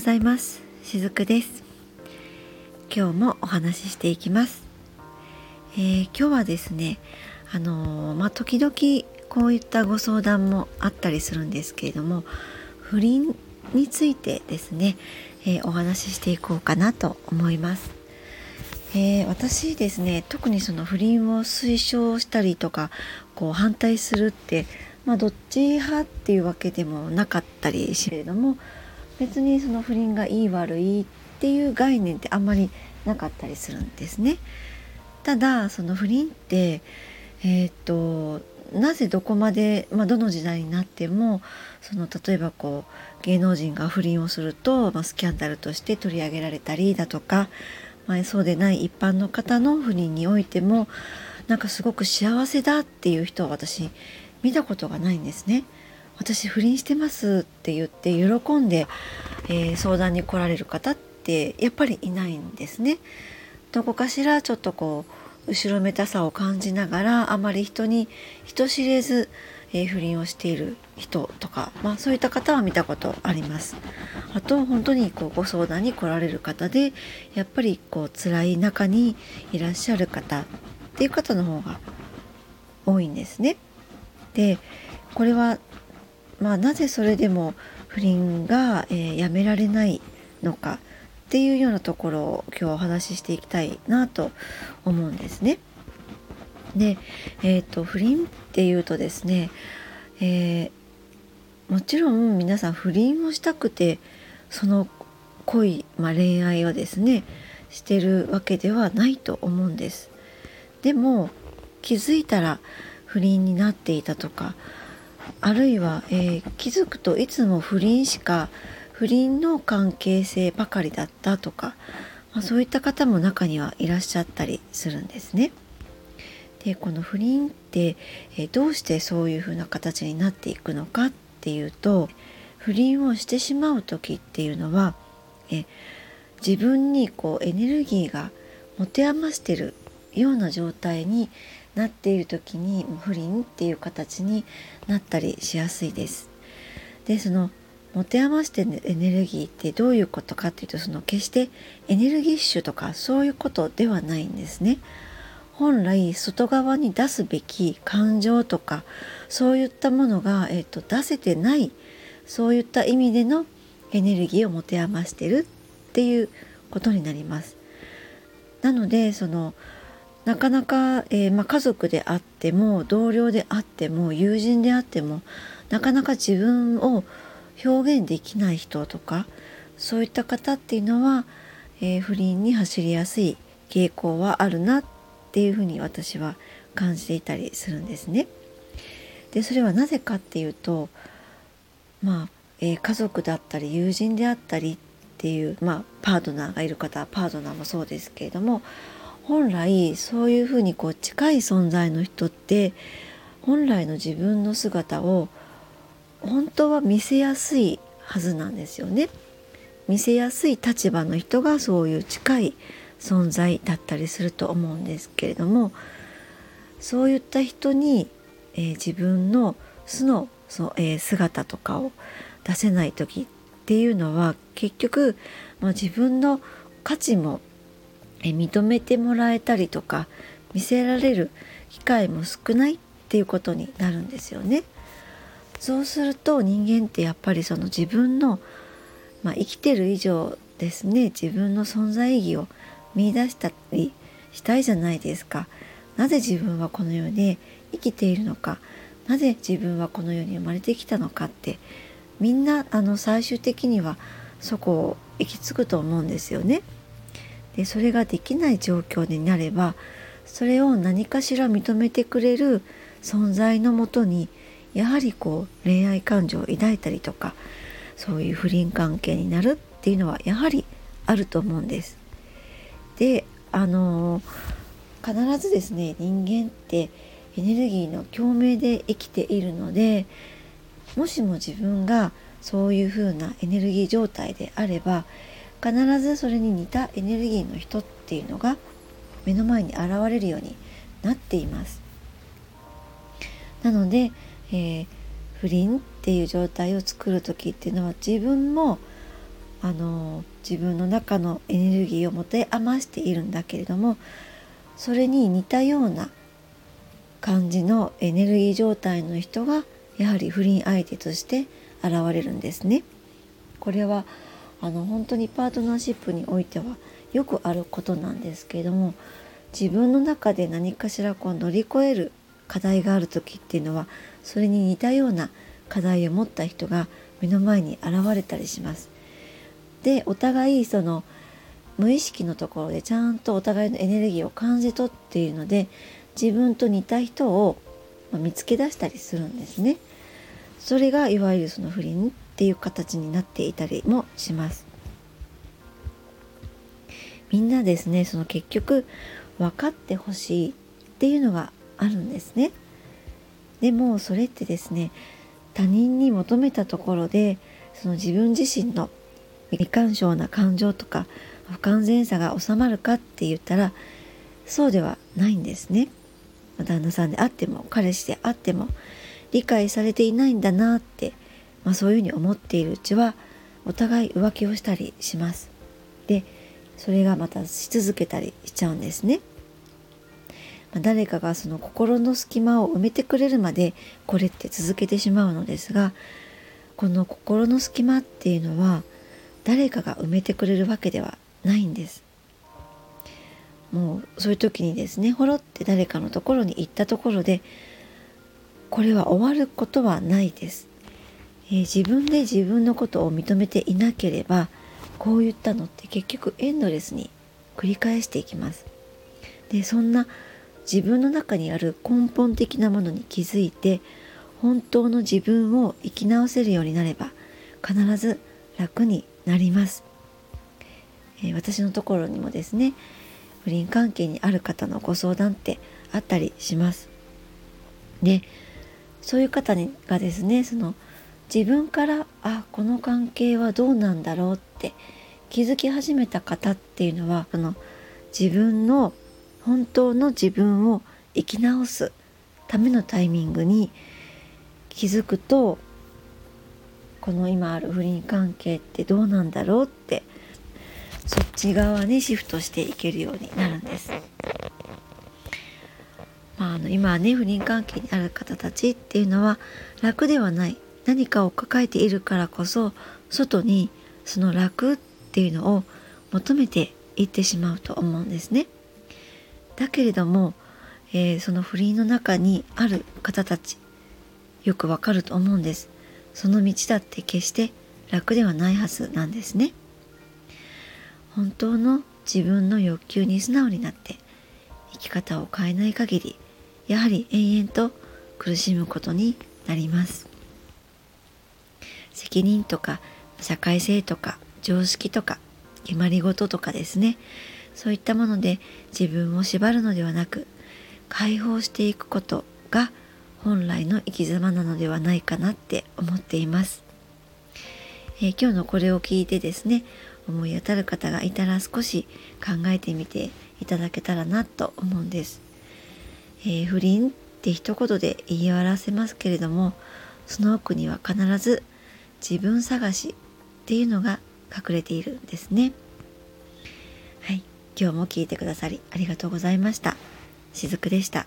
ございます。しずくです。今日もお話ししていきます、えー、今日はですねあのー、まあ、時々こういったご相談もあったりするんですけれども不倫についてですね、えー、お話ししていこうかなと思います。えー、私ですね特にその不倫を推奨したりとかこう反対するって、まあ、どっち派っていうわけでもなかったりしれども別にその不倫がいい悪いっていう概念ってあんまりなかったりするんですね。ただその不倫ってえー、っとなぜどこまで、まあ、どの時代になってもその例えばこう芸能人が不倫をすると、まあ、スキャンダルとして取り上げられたりだとか、まあ、そうでない一般の方の不倫においてもなんかすごく幸せだっていう人は私見たことがないんですね。私不倫してますって言って喜んで、えー、相談に来られる方ってやっぱりいないんですね。どこかしらちょっとこう後ろめたさを感じながらあまり人に人知れず、えー、不倫をしている人とか、まあ、そういった方は見たことあります。あと本当にこうご相談に来られる方でやっぱりこう辛い中にいらっしゃる方っていう方の方が多いんですね。でこれはまあ、なぜそれでも不倫が、えー、やめられないのかっていうようなところを今日はお話ししていきたいなと思うんですね。で、えーと、不倫っていうとですね、えー、もちろん皆さん不倫をしたくてその恋、まあ、恋愛をですねしてるわけではないと思うんです。でも気づいたら不倫になっていたとかあるいは、えー、気づくといつも不倫しか不倫の関係性ばかりだったとか、まあ、そういった方も中にはいらっしゃったりするんですね。でこの不倫って、えー、どうしてそういうふうな形になっていくのかっていうと不倫をしてしまう時っていうのはえ自分にこうエネルギーが持て余してるような状態になっている時に不倫っていう形になったりしやすいです。でその持て余してエネルギーってどういうことかっていうとその決してエネルギッシュとかそういうことではないんですね。本来外側に出すべき感情とかそういったものが、えーと、出せてないそういった意味でのエネルギーを持て余してるっていうことになります。なのでそのなかなか、えー、ま、家族であっても同僚であっても友人であってもなかなか自分を表現できない人とかそういった方っていうのは、えー、不倫に走りやすい傾向はあるなっていうふうに私は感じていたりするんですね。でそれはなぜかっていうとまあ、えー、家族だったり友人であったりっていう、まあ、パートナーがいる方パートナーもそうですけれども本来そういうふうにこう近い存在の人って本来の自分の姿を本当は見せやすいはずなんですよね。見せやすい立場の人がそういう近い存在だったりすると思うんですけれどもそういった人に、えー、自分の素のそ、えー、姿とかを出せない時っていうのは結局、まあ、自分の価値も認めてもらえたりとか見せられる機会も少ないっていうことになるんですよね。そうすると人間ってやっぱりその自分の、まあ、生きてる以上ですね自分の存在意義を見いだしたりしたいじゃないですか。なぜ自分はこの世で生きているのかなぜ自分はこの世に生まれてきたのかってみんなあの最終的にはそこを行き着くと思うんですよね。でそれができない状況になればそれを何かしら認めてくれる存在のもとにやはりこう恋愛感情を抱いたりとかそういう不倫関係になるっていうのはやはりあると思うんです。であの必ずですね人間ってエネルギーの共鳴で生きているのでもしも自分がそういうふうなエネルギー状態であれば必ずそれに似たエネルギーの人っていうのが目の前に現れるようになっています。なので、えー、不倫っていう状態を作る時っていうのは自分もあの自分の中のエネルギーを持て余しているんだけれどもそれに似たような感じのエネルギー状態の人がやはり不倫相手として現れるんですね。これはあの本当にパートナーシップにおいてはよくあることなんですけれども自分の中で何かしらこう乗り越える課題がある時っていうのはそれに似たような課題を持った人が目の前に現れたりします。でお互いその無意識のところでちゃんとお互いのエネルギーを感じ取っているので自分と似た人を見つけ出したりするんですね。それがいわゆるその不倫っていう形になっていたりもします。みんなですねその結局分かってほしいっていうのがあるんですね。でもそれってですね他人に求めたところでその自分自身の未干渉な感情とか不完全さが収まるかって言ったらそうではないんですね。旦那さんであっても彼氏であっても理解されていないんだなって、まあ、そういうふうに思っているうちはお互い浮気をしたりします。でそれがまたし続けたりしちゃうんですね。まあ、誰かがその心の隙間を埋めてくれるまでこれって続けてしまうのですがこの心の隙間っていうのは誰かが埋めてくれるわけではないんです。もうそういう時にですねほろって誰かのところに行ったところでこれは終わることはないです、えー、自分で自分のことを認めていなければこういったのって結局エンドレスに繰り返していきますでそんな自分の中にある根本的なものに気づいて本当の自分を生き直せるようになれば必ず楽になります、えー、私のところにもですね不倫関係にある方のご相談ってあったりします。でそういう方にがですねその自分からあこの関係はどうなんだろうって気づき始めた方っていうのはその自分の本当の自分を生き直すためのタイミングに気づくとこの今ある不倫関係ってどうなんだろうってそっち側にシフトしていけるようになるんです。まあ、あの今はね不倫関係にある方たちっていうのは楽ではない何かを抱えているからこそ外にその楽っていうのを求めていってしまうと思うんですね。だけれども、えー、その不倫の中にある方たちよくわかると思うんです。その道だって決して楽ではないはずなんですね。本当の自分の欲求に素直になって生き方を変えない限りやはり延々と苦しむことになります責任とか社会性とか常識とか決まり事とかですねそういったもので自分を縛るのではなく解放していくことが本来の生き様なのではないかなって思っています、えー、今日のこれを聞いてですね思い当たる方がいたら少し考えてみていただけたらなと思うんです。えー、不倫って一言で言い表せますけれどもその奥には必ず自分探しっていうのが隠れているんですね。はい、今日も聞いてくださりありがとうございました。しずくでした。